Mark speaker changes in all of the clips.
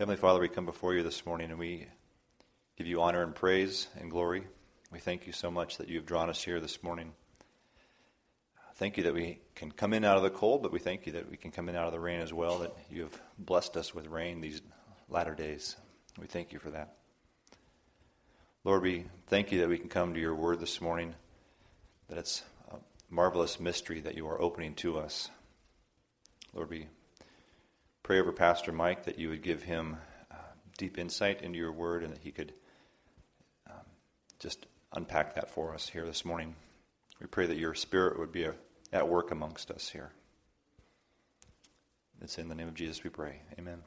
Speaker 1: Heavenly Father, we come before you this morning and we give you honor and praise and glory. We thank you so much that you have drawn us here this morning. Thank you that we can come in out of the cold, but we thank you that we can come in out of the rain as well, that you have blessed us with rain these latter days. We thank you for that. Lord, we thank you that we can come to your word this morning, that it's a marvelous mystery that you are opening to us. Lord, we pray over Pastor Mike that you would give him uh, deep insight into your word and that he could um, just unpack that for us here this morning. We pray that your spirit would be a, at work amongst us here. It's in the name of Jesus we pray. Amen.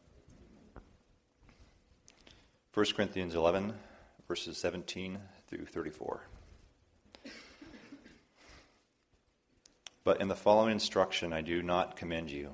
Speaker 1: 1 Corinthians 11, verses 17 through 34. But in the following instruction I do not commend you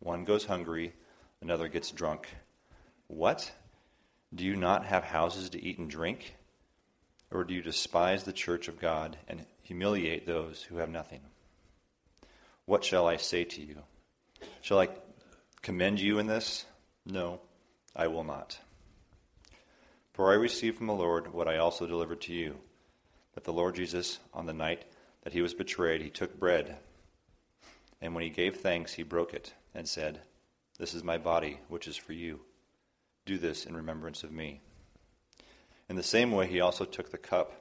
Speaker 1: One goes hungry, another gets drunk. What? Do you not have houses to eat and drink? Or do you despise the church of God and humiliate those who have nothing? What shall I say to you? Shall I commend you in this? No, I will not. For I received from the Lord what I also delivered to you that the Lord Jesus, on the night that he was betrayed, he took bread, and when he gave thanks, he broke it and said, This is my body, which is for you. Do this in remembrance of me. In the same way, he also took the cup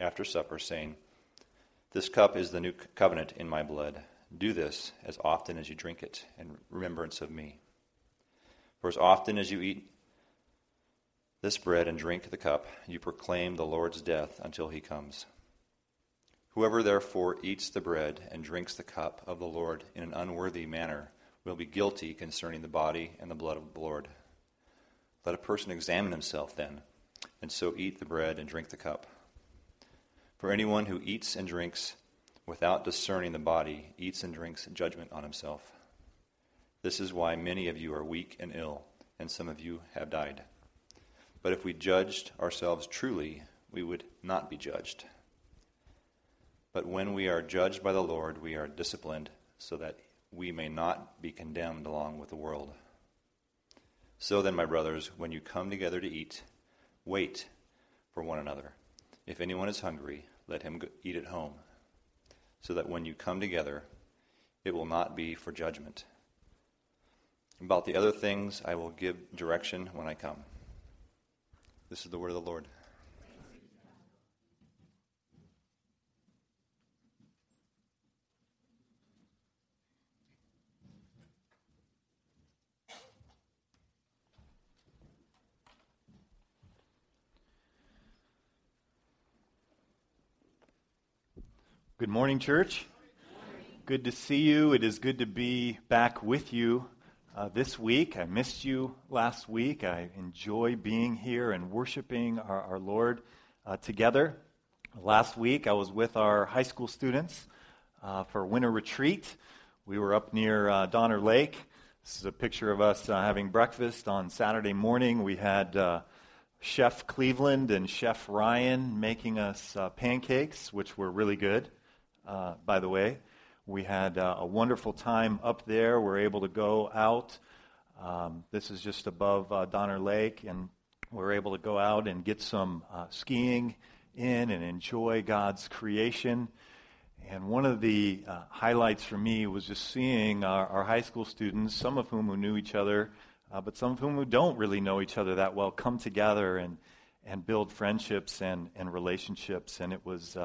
Speaker 1: after supper, saying, This cup is the new covenant in my blood. Do this as often as you drink it in remembrance of me. For as often as you eat this bread and drink the cup, you proclaim the Lord's death until he comes. Whoever therefore eats the bread and drinks the cup of the Lord in an unworthy manner, will be guilty concerning the body and the blood of the Lord. Let a person examine himself then, and so eat the bread and drink the cup. For anyone who eats and drinks without discerning the body eats and drinks judgment on himself. This is why many of you are weak and ill, and some of you have died. But if we judged ourselves truly, we would not be judged. But when we are judged by the Lord, we are disciplined so that we may not be condemned along with the world. So then, my brothers, when you come together to eat, wait for one another. If anyone is hungry, let him eat at home, so that when you come together, it will not be for judgment. About the other things, I will give direction when I come. This is the word of the Lord.
Speaker 2: Good morning, church. Good to see you. It is good to be back with you uh, this week. I missed you last week. I enjoy being here and worshiping our, our Lord uh, together. Last week, I was with our high school students uh, for winter retreat. We were up near uh, Donner Lake. This is a picture of us uh, having breakfast on Saturday morning. We had uh, Chef Cleveland and Chef Ryan making us pancakes, which were really good uh, by the way. We had uh, a wonderful time up there. We're able to go out. Um, this is just above uh, Donner Lake, and we're able to go out and get some uh, skiing in and enjoy God's creation. And one of the uh, highlights for me was just seeing our, our, high school students, some of whom who knew each other, uh, but some of whom who don't really know each other that well, come together and, and build friendships and, and relationships. And it was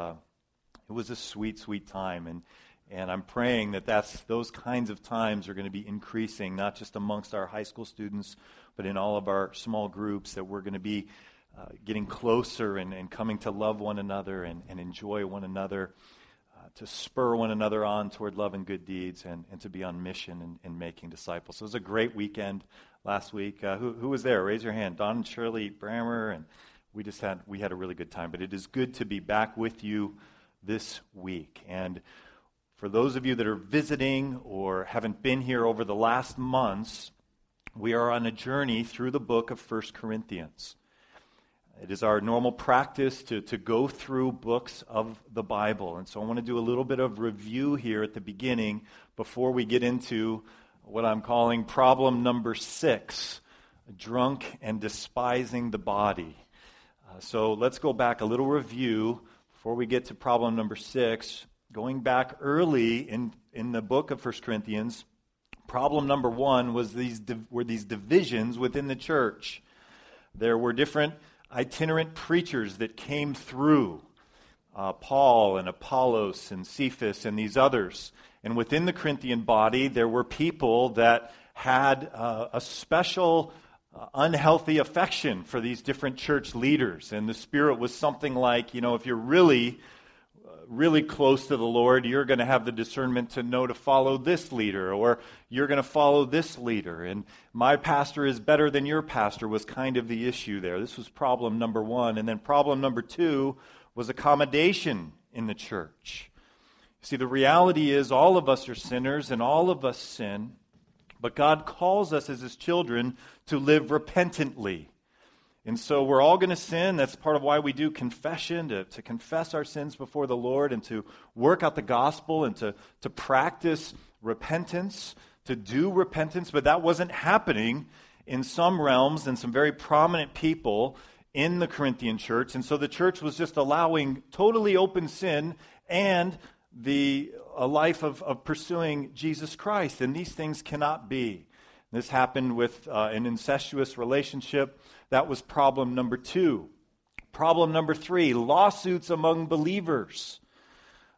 Speaker 2: it was a sweet, sweet time. And, and I'm praying that that's, those kinds of times are going to be increasing, not just amongst our high school students, but in all of our small groups, that we're going to be uh, getting closer and, and coming to love one another and, and enjoy one another uh, to spur one another on toward love and good deeds and, and to be on mission and, in making disciples. So it was a great weekend last week. Uh, who, who was there? Raise your hand. Don and Shirley Brammer, and we just had we had a really good time. But it is good to be back with you this week. And for those of you that are visiting or haven't been here over the last months, we are on a journey through the book of 1 Corinthians. It is our normal practice to, to go through books of the Bible. And so I want to do a little bit of review here at the beginning before we get into what I'm calling problem number six drunk and despising the body. Uh, so let's go back a little review before we get to problem number six. Going back early in, in the book of 1 Corinthians, problem number one was these, were these divisions within the church. There were different itinerant preachers that came through uh, Paul and Apollos and Cephas and these others. And within the Corinthian body, there were people that had uh, a special unhealthy affection for these different church leaders. And the Spirit was something like, you know, if you're really, uh, really close to the Lord, you're going to have the discernment to know to follow this leader, or you're going to follow this leader. And my pastor is better than your pastor was kind of the issue there. This was problem number one. And then problem number two was accommodation in the church. See, the reality is all of us are sinners and all of us sin, but God calls us as His children to live repentantly. And so we're all going to sin. That's part of why we do confession, to, to confess our sins before the Lord and to work out the gospel and to, to practice repentance, to do repentance. But that wasn't happening in some realms and some very prominent people in the Corinthian church. And so the church was just allowing totally open sin and the a life of, of pursuing Jesus Christ, and these things cannot be. This happened with uh, an incestuous relationship. That was problem number two. Problem number three lawsuits among believers.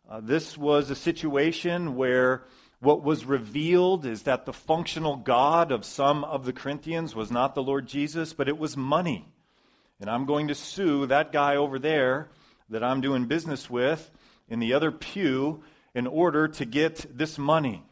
Speaker 2: Uh, this was a situation where what was revealed is that the functional God of some of the Corinthians was not the Lord Jesus, but it was money. And I'm going to sue that guy over there that I'm doing business with in the other pew in order to get this money.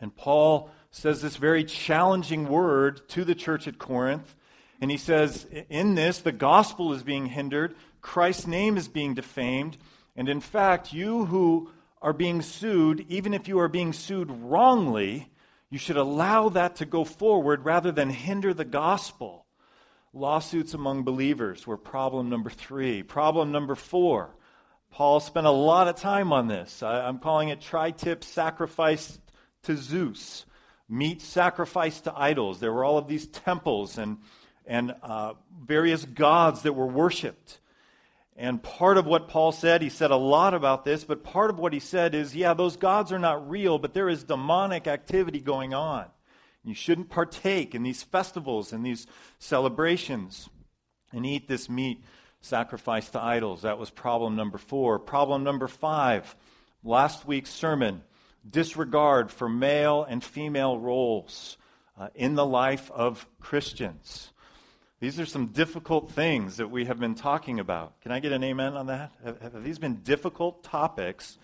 Speaker 2: And Paul says this very challenging word to the church at Corinth. And he says, In this, the gospel is being hindered, Christ's name is being defamed. And in fact, you who are being sued, even if you are being sued wrongly, you should allow that to go forward rather than hinder the gospel. Lawsuits among believers were problem number three. Problem number four Paul spent a lot of time on this. I, am calling it tri tip sacrifice to Zeus, meat sacrifice to idols. There were all of these temples and, and uh, various gods that were worshiped. And part of what Paul said, he said a lot about this, but part of what he said is yeah, those gods are not real, but there is demonic activity going on. You shouldn't partake in these festivals and these celebrations and eat this meat sacrifice to idols. That was problem number four. Problem number five, last week's sermon disregard for male and female roles uh, in the life of Christians. These are some difficult things that we have been talking about. Can I get an amen on that? Have, have these been difficult topics?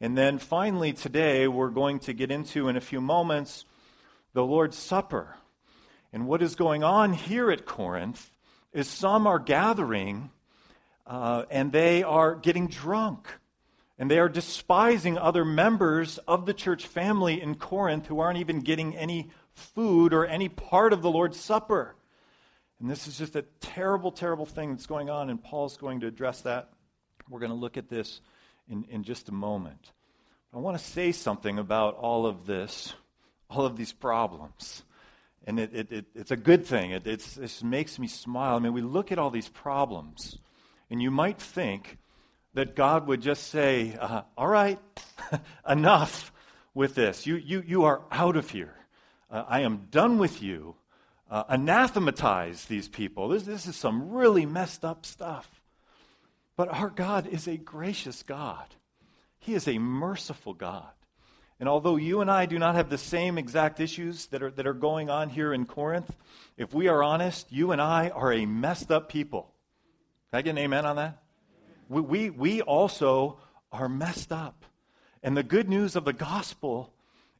Speaker 2: And then finally, today, we're going to get into, in a few moments, the Lord's Supper. And what is going on here at Corinth is some are gathering uh, and they are getting drunk. And they are despising other members of the church family in Corinth who aren't even getting any food or any part of the Lord's Supper. And this is just a terrible, terrible thing that's going on, and Paul's going to address that. We're going to look at this in, in just a moment. I want to say something about all of this, all of these problems. And it, it, it it's a good thing. It, it makes me smile. I mean, we look at all these problems and you might think that God would just say, uh, All right, enough with this. You, you, you are out of here. Uh, I am done with you. Uh, anathematize these people. This, this is some really messed up stuff. But our God is a gracious God, He is a merciful God. And although you and I do not have the same exact issues that are, that are going on here in Corinth, if we are honest, you and I are a messed up people. Can I get an amen on that? We, we, we also are messed up. And the good news of the gospel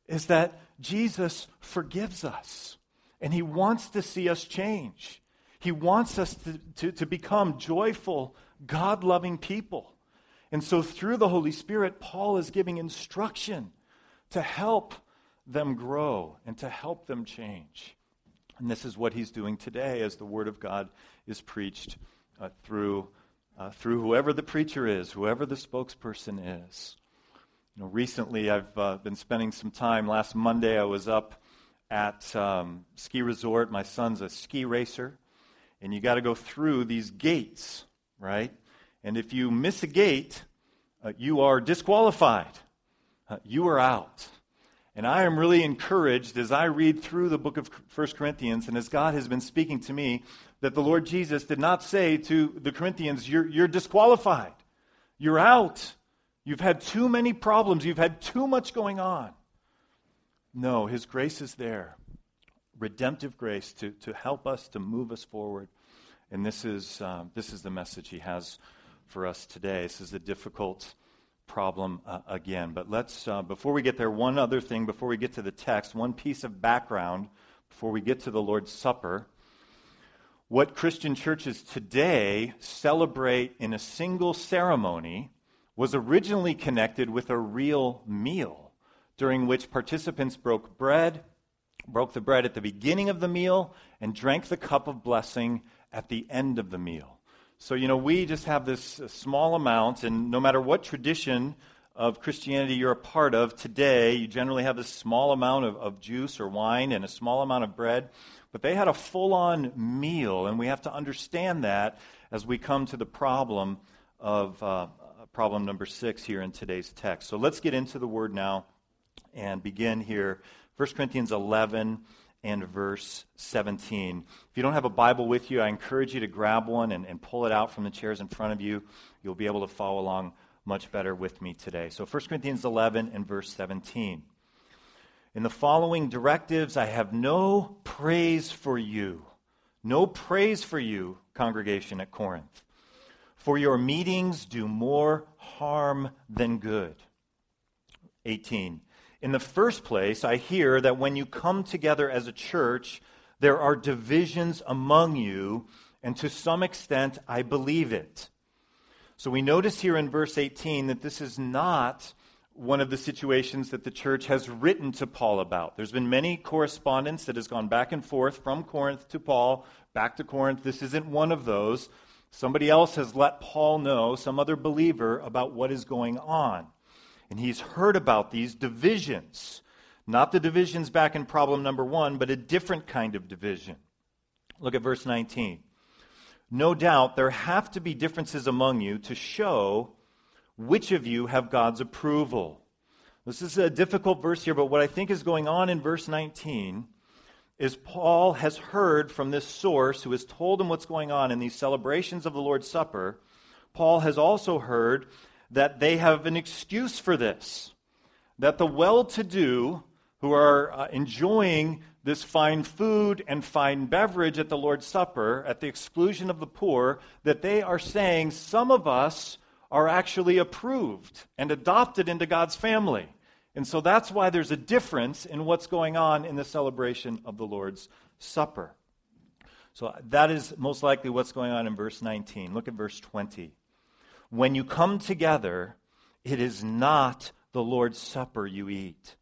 Speaker 2: is that Jesus forgives us and he wants to see us change. He wants us to, to, to become joyful, God loving people. And so, through the Holy Spirit, Paul is giving instruction to help them grow and to help them change. And this is what he's doing today as the Word of God is preached uh, through, uh, through whoever the preacher is, whoever the spokesperson is. You know, recently I've uh, been spending some time. Last Monday I was up at um, ski resort. My son's a ski racer, and you got to go through these gates, right? And if you miss a gate, uh, you are disqualified. Uh, you are out. And I am really encouraged as I read through the book of 1 Corinthians and as God has been speaking to me that the Lord Jesus did not say to the Corinthians, You're, you're disqualified. You're out. You've had too many problems. You've had too much going on. No, His grace is there. Redemptive grace to, to help us, to move us forward. And this is, um, this is the message He has for us today. This is a difficult problem uh, again. But let's, uh, before we get there, one other thing, before we get to the text, one piece of background before we get to the Lord's Supper. What Christian churches today celebrate in a single ceremony was originally connected with a real meal during which participants broke bread, broke the bread at the beginning of the meal, and drank the cup of blessing at the end of the meal. So, you know, we just have this small amount, and no matter what tradition of Christianity you're a part of today, you generally have this small amount of, of juice or wine and a small amount of bread. But they had a full on meal, and we have to understand that as we come to the problem of uh, problem number six here in today's text. So let's get into the word now and begin here. 1 Corinthians 11 and verse 17. If you don't have a Bible with you, I encourage you to grab one and, and pull it out from the chairs in front of you. You'll be able to follow along much better with me today. So 1 Corinthians 11 and verse 17. In the following directives, I have no praise for you. No praise for you, congregation at Corinth. For your meetings do more harm than good. 18. In the first place, I hear that when you come together as a church, there are divisions among you, and to some extent, I believe it. So we notice here in verse 18 that this is not one of the situations that the church has written to Paul about. There's been many correspondence that has gone back and forth from Corinth to Paul, back to Corinth. This isn't one of those. Somebody else has let Paul know, some other believer, about what is going on. And he's heard about these divisions. Not the divisions back in problem number one, but a different kind of division. Look at verse 19. No doubt there have to be differences among you to show which of you have God's approval. This is a difficult verse here, but what I think is going on in verse 19 is Paul has heard from this source who has told him what's going on in these celebrations of the Lord's Supper. Paul has also heard that they have an excuse for this. That the well to do who are uh, enjoying this fine food and fine beverage at the Lord's Supper at the exclusion of the poor, that they are saying some of us are actually approved and adopted into God's family. And so that's why there's a difference in what's going on in the celebration of the Lord's Supper. So that is most likely what's going on in verse 19. Look at verse 20. When you come together, it is not the Lord's Supper you eat.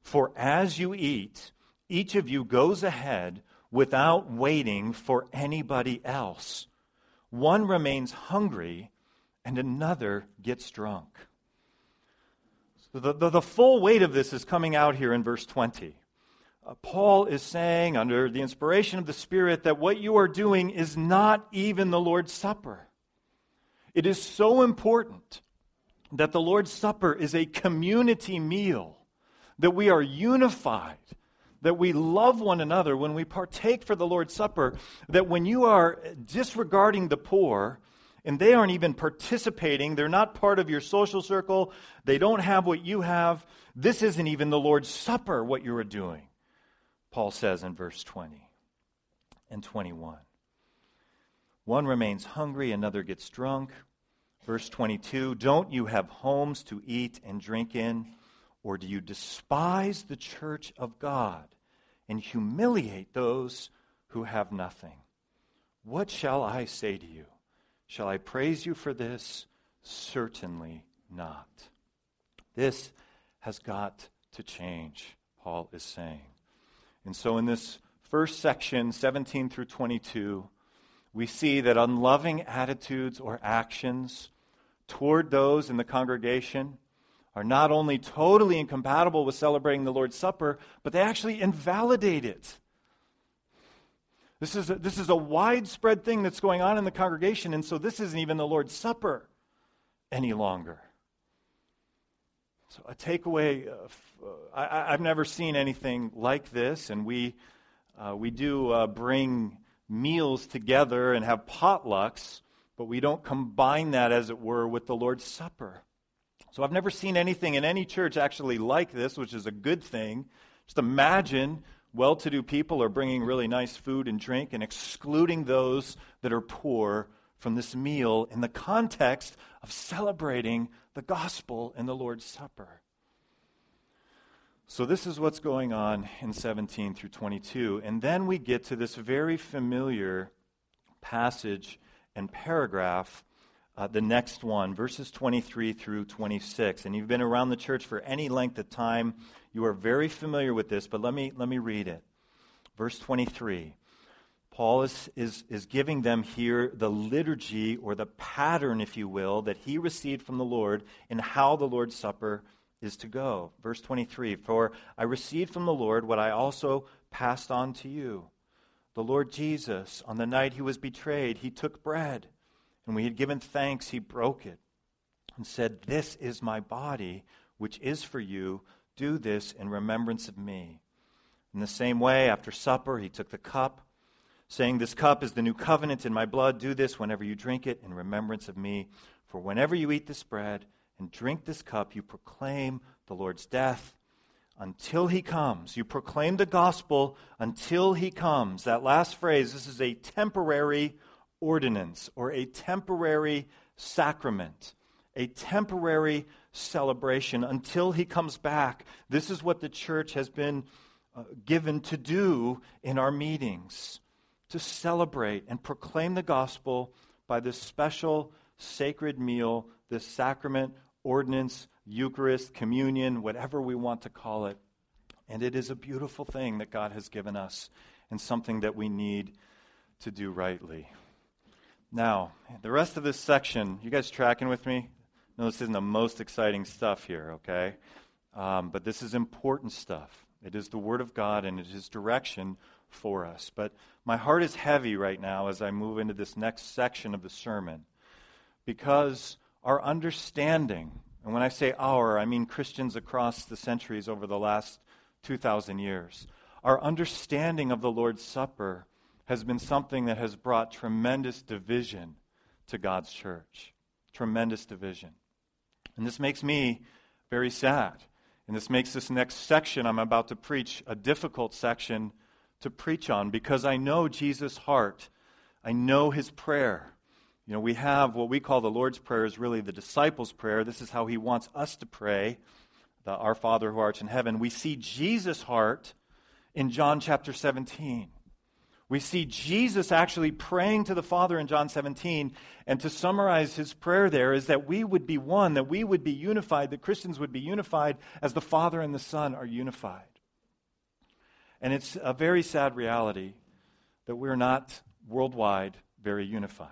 Speaker 2: For as you eat, each of you goes ahead without waiting for anybody else. One remains hungry and another gets drunk. So the, the, the, full weight of this is coming out here in verse 20. Uh, Paul is saying, under the inspiration of the Spirit, that what you are doing is not even the Lord's Supper. It is so important that the Lord's Supper is a community meal, that we are unified, that we love one another when we partake for the Lord's Supper, that when you are disregarding the poor, and they aren't even participating, they're not part of your social circle, they don't have what you have, this isn't even the Lord's Supper what you are doing, Paul says in verse 20 and 21. One remains hungry, another gets drunk. Verse 22 Don't you have homes to eat and drink in? Or do you despise the church of God and humiliate those who have nothing? What shall I say to you? Shall I praise you for this? Certainly not. This has got to change, Paul is saying. And so, in this first section, 17 through 22, we see that unloving attitudes or actions toward those in the congregation are not only totally incompatible with celebrating the Lord's Supper, but they actually invalidate it. This is, a, this is a widespread thing that's going on in the congregation, and so this isn't even the Lord's Supper any longer. So, a takeaway uh, I, have never seen anything like this, and we, uh, we do uh, bring meals together and have potlucks, but we don't combine that, as it were, with the Lord's Supper. So, I've never seen anything in any church actually like this, which is a good thing. Just imagine well to do people are bringing really nice food and drink and excluding those that are poor from this meal in the context of celebrating the gospel in the Lord's Supper. So, this is what's going on in 17 through 22. And then we get to this very familiar passage and paragraph, uh, the next one, verses 23 through 26. And you've been around the church for any length of time. You are very familiar with this, but let me, let me read it. Verse 23. Paul is, is, is giving them here the liturgy or the pattern, if you will, that he received from the Lord in how the Lord's Supper is to go. Verse 23 For I received from the Lord what I also passed on to you. The Lord Jesus, on the night he was betrayed, he took bread, and when he had given thanks, he broke it and said, This is my body, which is for you. Do this in remembrance of me. In the same way, after supper, he took the cup, saying, This cup is the new covenant in my blood. Do this whenever you drink it in remembrance of me. For whenever you eat this bread and drink this cup, you proclaim the Lord's death until he comes. You proclaim the gospel until he comes. That last phrase, this is a temporary ordinance or a temporary sacrament, a temporary celebration until he comes back. This is what the church has been uh, given to do in our meetings to celebrate and proclaim the gospel by this special sacred meal, this sacrament, ordinance, Eucharist, communion, whatever we want to call it. And it is a beautiful thing that God has given us and something that we need to do rightly. Now, the rest of this section, you guys tracking with me? No, this isn't the most exciting stuff here, okay? Um, but this is important stuff. It is the Word of God and it is direction for us. But my heart is heavy right now as I move into this next section of the sermon because our understanding, and when I say our, I mean Christians across the centuries over the last 2,000 years, our understanding of the Lord's Supper has been something that has brought tremendous division to God's church. Tremendous division. And this makes me very sad. And this makes this next section I'm about to preach a difficult section to preach on because I know Jesus' heart. I know his prayer. You know, we have what we call the Lord's Prayer is really the disciples' prayer. This is how he wants us to pray, the Our Father who art in heaven. We see Jesus' heart in John chapter 17. We see Jesus actually praying to the Father in John 17. And to summarize his prayer there is that we would be one, that we would be unified, that Christians would be unified as the Father and the Son are unified. And it's a very sad reality that we're not worldwide very unified.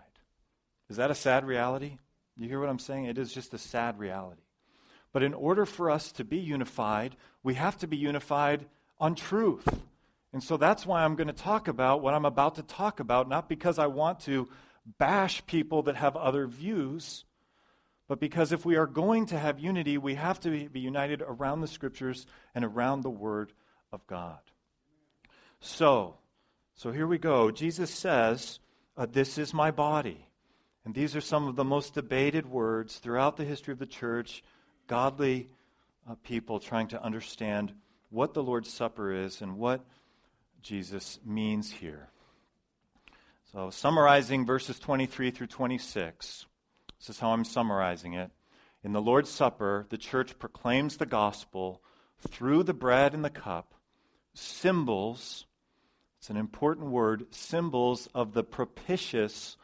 Speaker 2: Is that a sad reality? You hear what I'm saying? It is just a sad reality. But in order for us to be unified, we have to be unified on truth. And so that's why I'm going to talk about what I'm about to talk about, not because I want to bash people that have other views, but because if we are going to have unity, we have to be united around the scriptures and around the word of God. So, so here we go. Jesus says, uh, This is my body. And these are some of the most debated words throughout the history of the church, godly uh, people trying to understand what the Lord's Supper is and what Jesus means here. So, summarizing verses 23 through 26, This is how I'm summarizing it. In the Lord's Supper, the church proclaims the gospel through the bread and the cup, symbols, it's an important word, symbols of the propitious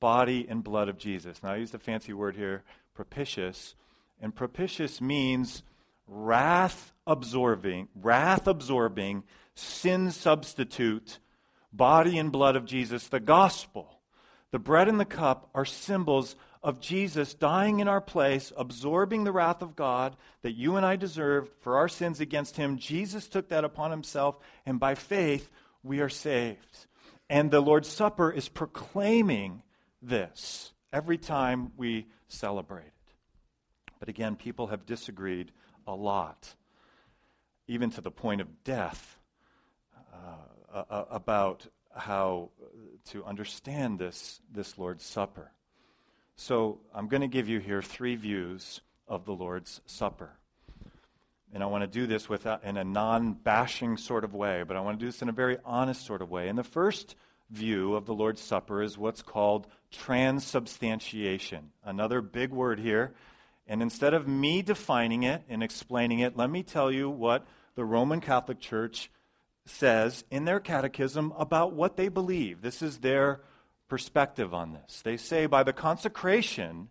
Speaker 2: body and blood of Jesus. Now, I used a fancy word here, propitious. And propitious means wrath absorbing, wrath absorbing, sin substitute, body and blood of Jesus, the gospel. The bread and the cup are symbols of Jesus dying in our place, absorbing the wrath of God that you and I deserved for our sins against him. Jesus took that upon himself, and by faith, we are saved. And the Lord's Supper is proclaiming this every time we celebrate it. But again, people have disagreed a lot, even to the point of death, uh, about how to understand this, this Lord's Supper. So I'm going to give you here three views of the Lord's Supper. And I want to do this without, in a non bashing sort of way, but I want to do this in a very honest sort of way. And the first view of the Lord's Supper is what's called transubstantiation. Another big word here. And instead of me defining it and explaining it, let me tell you what the Roman Catholic Church says in their catechism about what they believe. This is their perspective on this. They say by the consecration,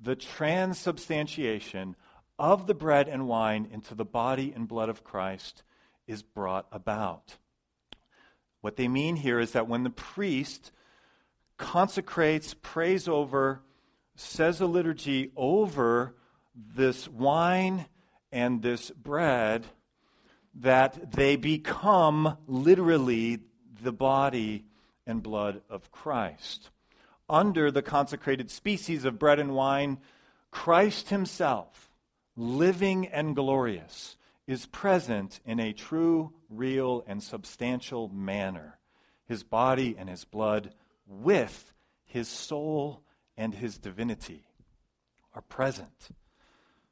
Speaker 2: the transubstantiation of the bread and wine into the body and blood of Christ is brought about. What they mean here is that when the priest consecrates, prays over, says a liturgy over this wine and this bread, that they become literally the body and blood of Christ. Under the consecrated species of bread and wine, Christ Himself, living and glorious, is present in a true, real, and substantial manner. His body and His blood with His soul and His divinity are present.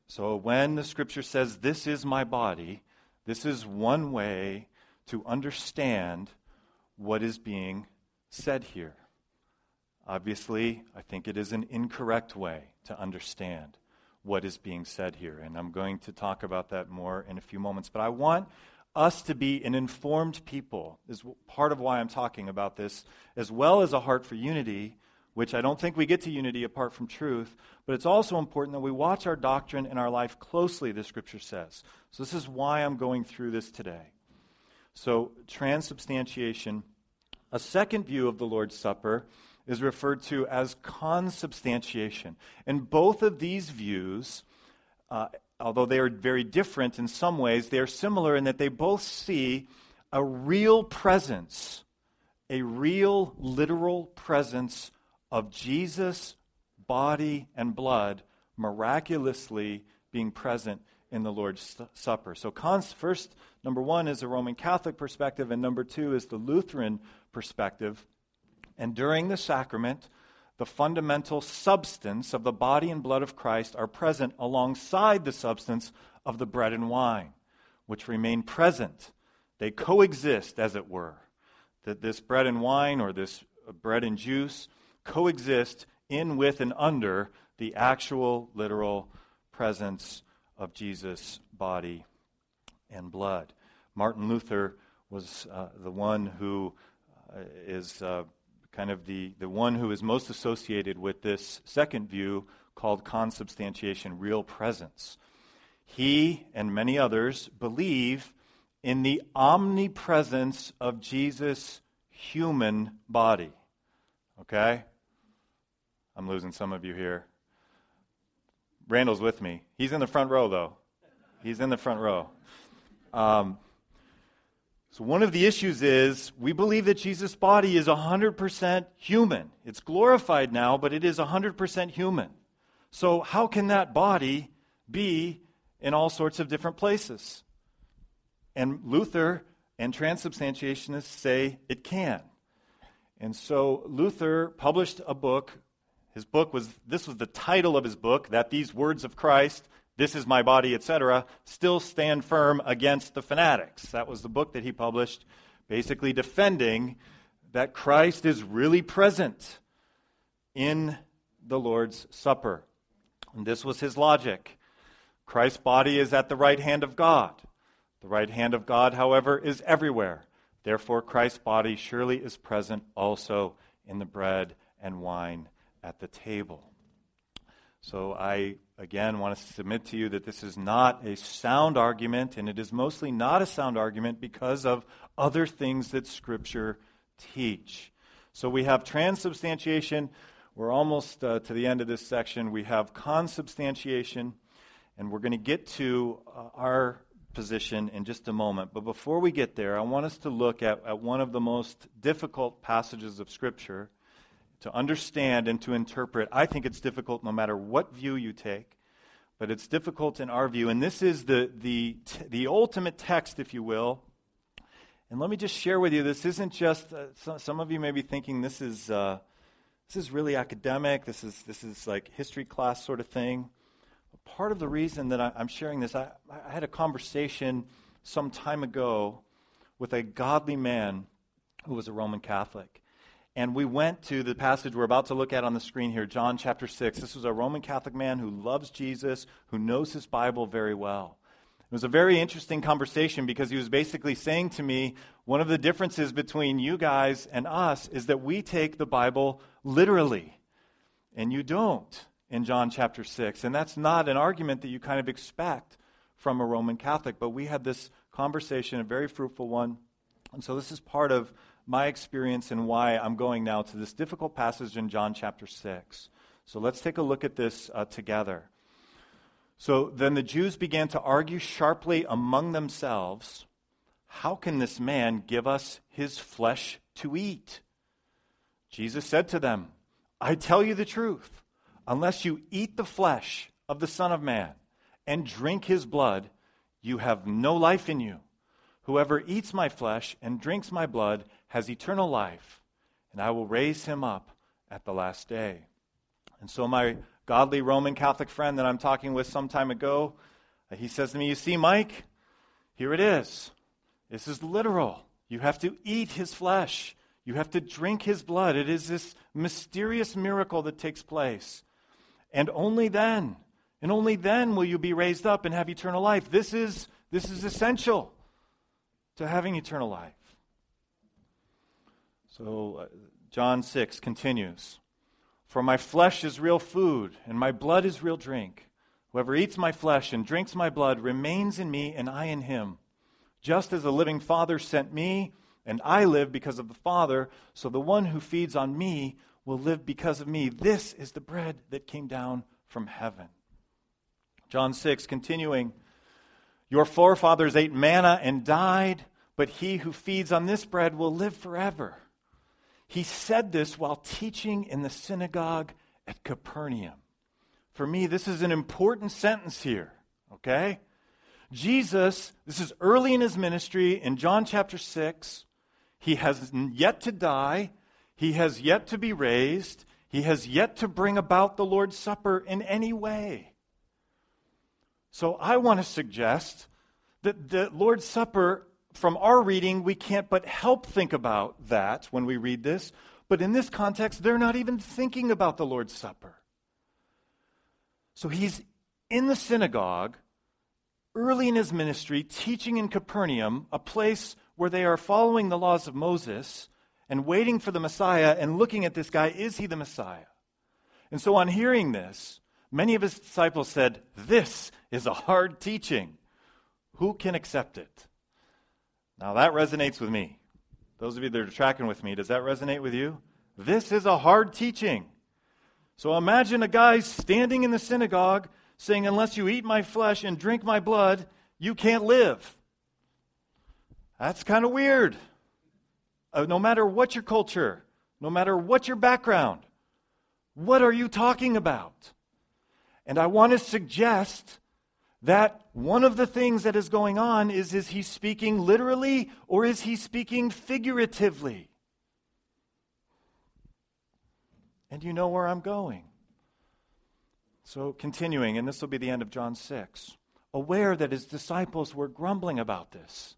Speaker 2: So when the Scripture says, This is my body, this is one way to understand what is being said here. Obviously, I think it is an incorrect way to understand what is being said here, and I'm going to talk about that more in a few moments. But I want us to be an informed people, is part of why I'm talking about this, as well as a heart for unity, which I don't think we get to unity apart from truth, but it's also important that we watch our doctrine and our life closely, the scripture says. So, this is why I'm going through this today. So, transubstantiation a second view of the Lord's Supper is referred to as consubstantiation. And both of these views, uh, although they are very different in some ways, they are similar in that they both see a real presence, a real literal presence of Jesus' body and blood miraculously being present in the Lord's Supper. So, cons- first, number one is a Roman Catholic perspective, and number two is the Lutheran perspective. And during the sacrament, the fundamental substance of the body and blood of Christ are present alongside the substance of the bread and wine, which remain present. They coexist, as it were. That this bread and wine or this bread and juice coexist in, with, and under the actual, literal presence of Jesus' body and blood. Martin Luther was uh, the one who uh, is uh, kind of the, the one who is most associated with this second view called consubstantiation, real presence. He and many others believe in the omnipresence of Jesus' human body. Okay? I'm losing some of you here. Randall's with me. He's in the front row, though. He's in the front row. Um, so, one of the issues is we believe that Jesus' body is 100% human. It's glorified now, but it is 100% human. So, how can that body be in all sorts of different places? And Luther and transubstantiationists say it can. And so, Luther published a book. His book was, this was the title of his book, that these words of Christ this is my body, etc., still stand firm against the fanatics. That was the book that he published, basically defending that Christ is really present in the Lord's Supper. And this was his logic. Christ's body is at the right hand of God. The right hand of God, however, is everywhere. Therefore, Christ's body surely is present also in the bread and wine at the table. So I, again, want to submit to you that this is not a sound argument, and it is mostly not a sound argument because of other things that Scripture teach. So we have transubstantiation. We're almost uh, to the end of this section. We have consubstantiation, and we're going to get to uh, our position in just a moment. But before we get there, I want us to look at, at one of the most difficult passages of Scripture to understand and to interpret. I think it's difficult no matter what view you take, but it's difficult in our view. And this is the, the, the ultimate text, if you will. And let me just share with you this isn't just, uh, some, some, of you may be thinking this is, uh, this is really academic, this is, this is like history class sort of thing. Part of the reason that I, am sharing this, I, I had a conversation some time ago with a godly man who was a Roman Catholic. And we went to the passage we're about to look at on the screen here, John chapter 6. This was a Roman Catholic man who loves Jesus, who knows his Bible very well. It was a very interesting conversation because he was basically saying to me, one of the differences between you guys and us is that we take the Bible literally, and you don't in John chapter 6. And that's not an argument that you kind of expect from a Roman Catholic, but we had this conversation, a very fruitful one. And so this is part of my experience and why I'm going now to this difficult passage in John chapter 6. So let's take a look at this uh, together. So then the Jews began to argue sharply among themselves How can this man give us his flesh to eat? Jesus said to them, I tell you the truth. Unless you eat the flesh of the Son of Man and drink his blood, you have no life in you. Whoever eats my flesh and drinks my blood has eternal life, and I will raise him up at the last day. And so, my godly Roman Catholic friend that I'm talking with some time ago, uh, he says to me, You see, Mike, here it is. This is literal. You have to eat his flesh, you have to drink his blood. It is this mysterious miracle that takes place. And only then, and only then will you be raised up and have eternal life. This is, this is essential to having eternal life. So, uh, John 6 continues For my flesh is real food, and my blood is real drink. Whoever eats my flesh and drinks my blood remains in me, and I in him. Just as the living Father sent me, and I live because of the Father, so the one who feeds on me will live because of me. This is the bread that came down from heaven. John 6, continuing, Your forefathers ate manna and died but he who feeds on this bread will live forever. He said this while teaching in the synagogue at Capernaum. For me, this is an important sentence here, okay? Jesus, this is early in his ministry in John chapter 6. He has yet to die, he has yet to be raised, he has yet to bring about the Lord's Supper in any way. So I want to suggest that the Lord's Supper from our reading, we can't but help think about that when we read this. But in this context, they're not even thinking about the Lord's Supper. So he's in the synagogue early in his ministry, teaching in Capernaum, a place where they are following the laws of Moses and waiting for the Messiah and looking at this guy is he the Messiah? And so, on hearing this, many of his disciples said, This is a hard teaching. Who can accept it? Now that resonates with me. Those of you that are tracking with me, does that resonate with you? This is a hard teaching. So imagine a guy standing in the synagogue saying, Unless you eat my flesh and drink my blood, you can't live. That's kind of weird. Uh, no matter what your culture, no matter what your background, what are you talking about? And I want to suggest that one of the things that is going on is is he speaking literally or is he speaking figuratively? And you know where I'm going. So, continuing, and this will be the end of John 6. Aware that his disciples were grumbling about this,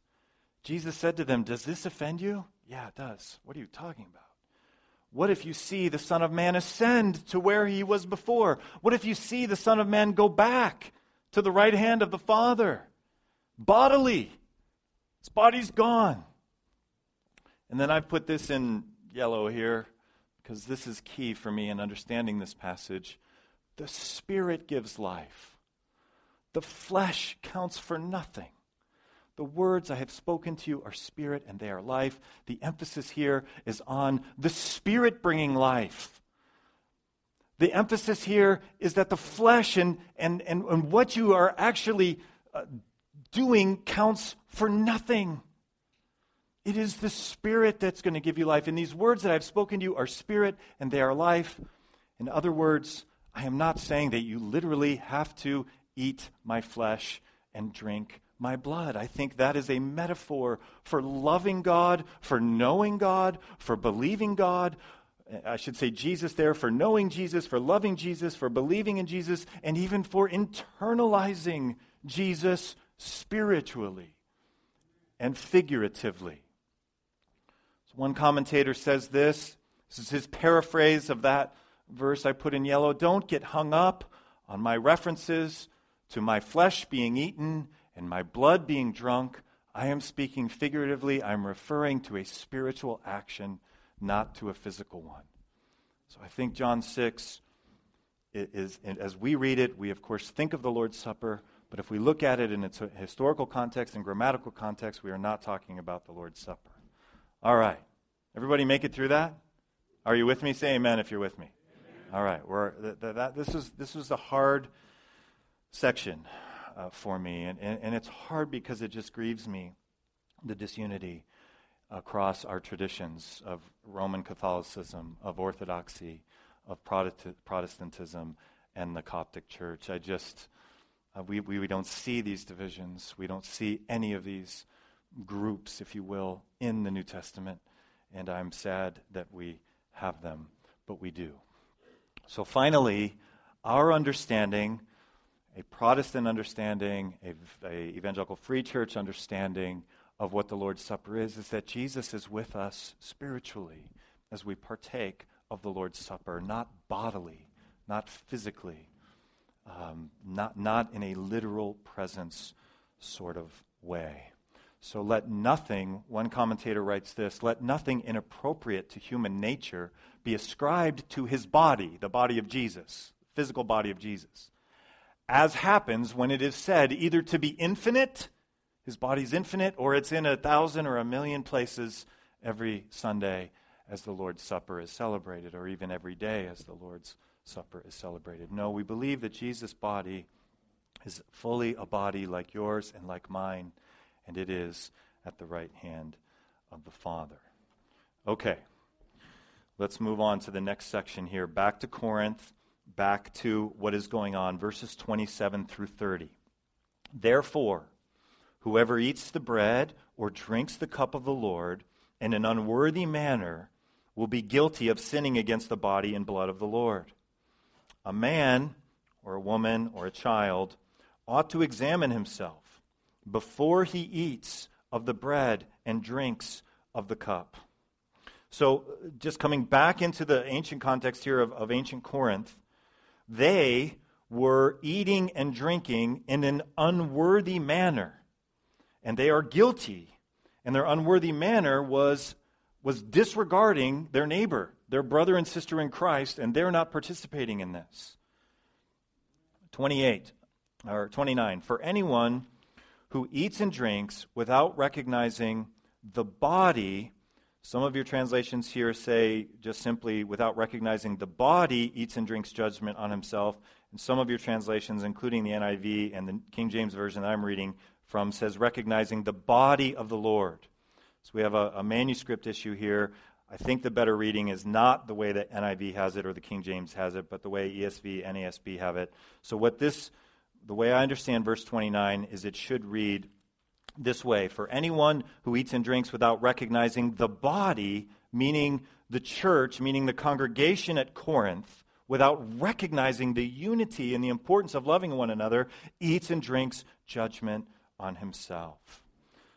Speaker 2: Jesus said to them, Does this offend you? Yeah, it does. What are you talking about? What if you see the Son of Man ascend to where he was before? What if you see the Son of Man go back to the right hand of the Father? Bodily. His body's gone. And then I've put this in yellow here because this is key for me in understanding this passage. The Spirit gives life, the flesh counts for nothing. The words I have spoken to you are spirit and they are life. The emphasis here is on the Spirit bringing life. The emphasis here is that the flesh and, and, and, and what you are actually uh, doing counts for nothing. It is the Spirit that's going to give you life. And these words that I've spoken to you are spirit and they are life. In other words, I am not saying that you literally have to eat my flesh and drink my blood. I think that is a metaphor for loving God, for knowing God, for believing God. I should say Jesus there, for knowing Jesus, for loving Jesus, for believing in Jesus, and even for internalizing Jesus spiritually and figuratively. One commentator says this. This is his paraphrase of that verse I put in yellow. Don't get hung up on my references to my flesh being eaten and my blood being drunk. I am speaking figuratively. I'm referring to a spiritual action, not to a physical one. So I think John 6 is, as we read it, we of course think of the Lord's Supper, but if we look at it in its historical context and grammatical context, we are not talking about the Lord's Supper. All right. Everybody make it through that? Are you with me? Say amen if you're with me. Amen. All right. We're, th- th- that, this, is, this was a hard section uh, for me. And, and, and it's hard because it just grieves me the disunity across our traditions of Roman Catholicism, of Orthodoxy, of Protestantism, and the Coptic Church. I just, uh, we, we, we don't see these divisions. We don't see any of these groups, if you will, in the New Testament, and I'm sad that we have them, but we do. So finally, our understanding, a Protestant understanding, a, a evangelical free church understanding of what the Lord's Supper is, is that Jesus is with us spiritually as we partake of the Lord's Supper, not bodily, not physically, um, not, not in a literal presence sort of way. So let nothing, one commentator writes this, let nothing inappropriate to human nature be ascribed to his body, the body of Jesus, physical body of Jesus. As happens when it is said either to be infinite, his body's infinite, or it's in a thousand or a million places every Sunday as the Lord's Supper is celebrated, or even every day as the Lord's Supper is celebrated. No, we believe that Jesus' body is fully a body like yours and like mine and it is at the right hand of the Father. Okay, let's move on to the next section here. Back to Corinth, back to what is going on, verses 27 through 30. Therefore, whoever eats the bread or drinks the cup of the Lord in an unworthy manner will be guilty of sinning against the body and blood of the Lord. A man or a woman or a child ought to examine himself before he eats of the bread and drinks of the cup. So, just coming back into the ancient context here of, of ancient Corinth, they were eating and drinking in an unworthy manner. And they are guilty. And their unworthy manner was, was disregarding their neighbor, their brother and sister in Christ, and they're not participating in this. 28 or 29. For anyone who eats and drinks without recognizing the body. Some of your translations here say just simply without recognizing the body eats and drinks judgment on himself. And some of your translations, including the NIV and the King James Version that I'm reading from, says recognizing the body of the Lord. So we have a, a manuscript issue here. I think the better reading is not the way that NIV has it or the King James has it, but the way ESV, and NASB have it. So what this the way I understand verse 29 is it should read this way For anyone who eats and drinks without recognizing the body, meaning the church, meaning the congregation at Corinth, without recognizing the unity and the importance of loving one another, eats and drinks judgment on himself.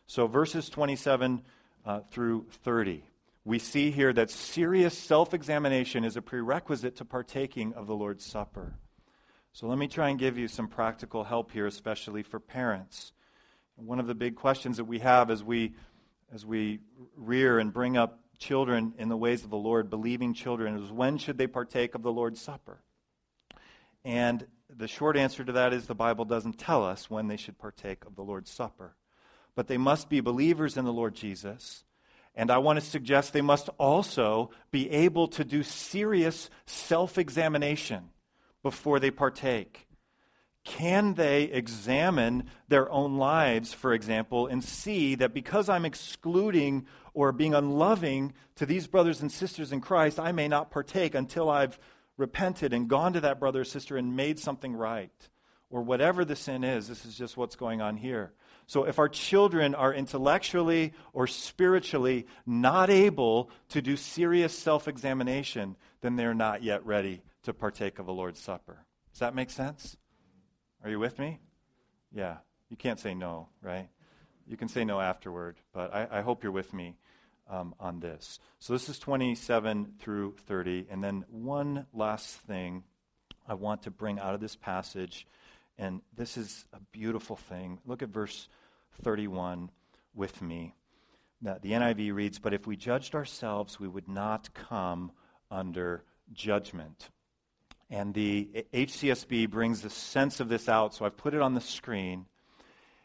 Speaker 2: So, verses 27 uh, through 30. we see here that serious self examination is a prerequisite to partaking of the Lord's Supper. So let me try and give you some practical help here, especially for parents. One of the big questions that we have as we, as we rear and bring up children in the ways of the Lord, believing children, is when should they partake of the Lord's Supper? And the short answer to that is the Bible doesn't tell us when they should partake of the Lord's Supper. But they must be believers in the Lord Jesus. And I want to suggest they must also be able to do serious self examination before they partake. Can they examine their own lives, for example, and see that because I'm excluding or being unloving to these brothers and sisters in Christ, I may not partake until I've repented and gone to that brother or sister and made something right, or whatever the sin is. This is just what's going on here. So, if our children are intellectually or spiritually not able to do serious self examination, then they're not yet ready to partake of a Lord's Supper. Does that make sense? Are you with me? Yeah. You can't say no, right? You can say no afterward, but I, I hope you're with me um, on this. So this is 27 through 30. And then one last thing I want to bring out of this passage, and this is a beautiful thing. Look at verse 31 with me. Now, the NIV reads, But if we judged ourselves, we would not come under judgment. And the HCSB brings the sense of this out, so I've put it on the screen.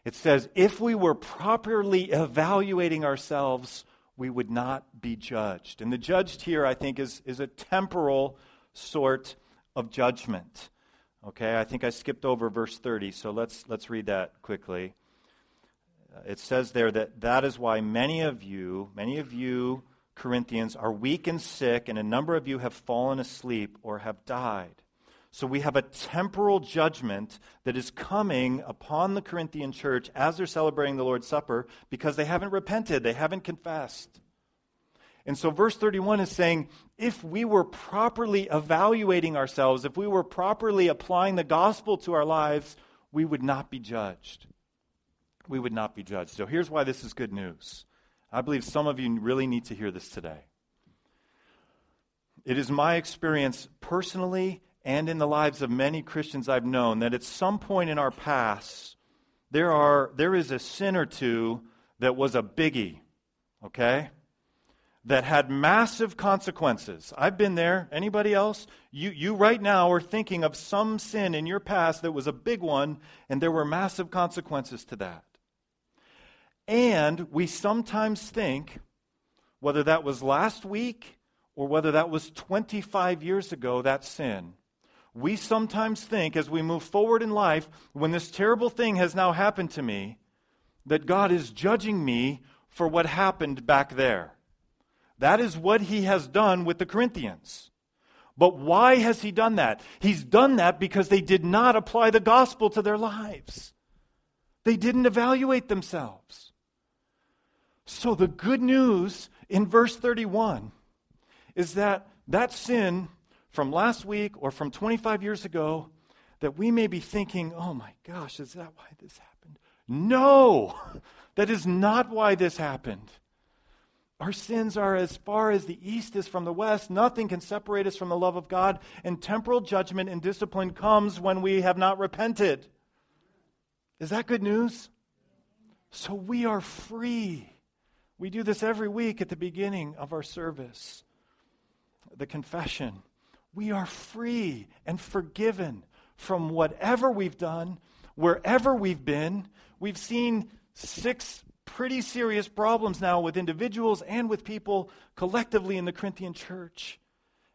Speaker 2: It says, If we were properly evaluating ourselves, we would not be judged. And the judged here, I think, is, is a temporal sort of judgment. Okay, I think I skipped over verse 30, so let's, let's read that quickly. Uh, it says there that that is why many of you, many of you, Corinthians, are weak and sick, and a number of you have fallen asleep or have died. So we have a temporal judgment that is coming upon the Corinthian church as they're celebrating the Lord's Supper because they haven't repented, they haven't confessed. And so verse 31 is saying if we were properly evaluating ourselves, if we were properly applying the gospel to our lives, we would not be judged. We would not be judged. So here's why this is good news. I believe some of you really need to hear this today. It is my experience personally and in the lives of many Christians I've known that at some point in our past, there, are, there is a sin or two that was a biggie, okay? That had massive consequences. I've been there. Anybody else? You, you right now are thinking of some sin in your past that was a big one, and there were massive consequences to that. And we sometimes think, whether that was last week or whether that was 25 years ago, that sin we sometimes think as we move forward in life, when this terrible thing has now happened to me, that God is judging me for what happened back there. That is what he has done with the Corinthians. But why has he done that? He's done that because they did not apply the gospel to their lives. They didn't evaluate themselves. So the good news in verse 31 is that that sin from last week or from 25 years ago that we may be thinking, oh my gosh, is that why this happened? No, that is not why this happened. Our sins are as far as the east is from the west. Nothing can separate us from the love of God. And temporal judgment and discipline comes when we have not repented. Is that good news? So we are free. We do this every week at the beginning of our service. The confession we are free and forgiven from whatever we've done, wherever we've been. We've seen six pretty serious problems now with individuals and with people collectively in the Corinthian church.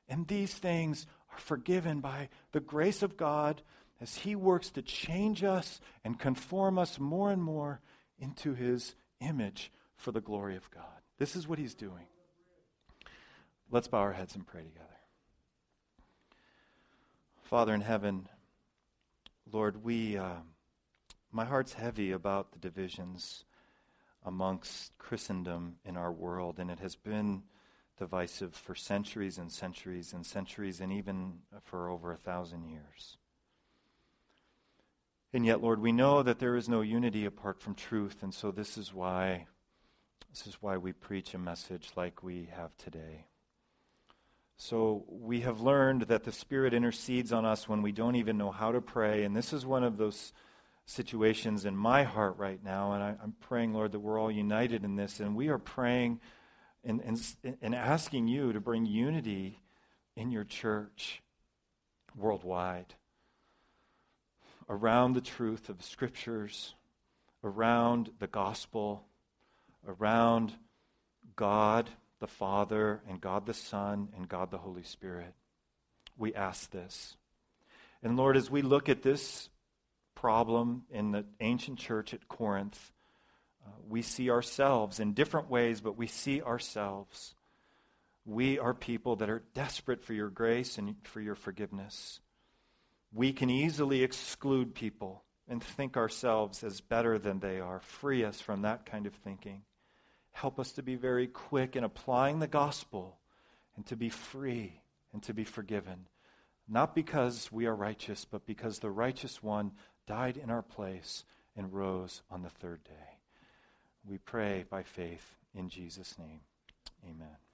Speaker 2: And these things are forgiven by the grace of God as He works to change us and conform us more and more into His image for the glory of God. This is what He's doing. Let's bow our heads and pray together. Father in heaven, Lord, we, uh, my heart's heavy about the divisions amongst Christendom in our world, and it has been divisive for centuries and centuries and centuries, and even for over a thousand years. And yet, Lord, we know that there is no unity apart from truth, and so this is why This is why we preach a message like we have today. So we have learned that the Spirit intercedes on us when we don't even know how to pray. And this is one of those situations in my heart right now. And I, am praying, Lord, that we're all united in this. And we are praying and, and, and asking you to bring unity in your church worldwide around the truth of the scriptures, around the gospel, around God the Father and God the Son and God the Holy Spirit. We ask this. And Lord, as we look at this problem in the ancient church at Corinth, uh, we see ourselves in different ways, but we see ourselves. We are people that are desperate for your grace and for your forgiveness. We can easily exclude people and think ourselves as better than they are. Free us from that kind of thinking. Help us to be very quick in applying the gospel and to be free and to be forgiven. Not because we are righteous, but because the righteous one died in our place and rose on the third day. We pray by faith in Jesus' name. Amen.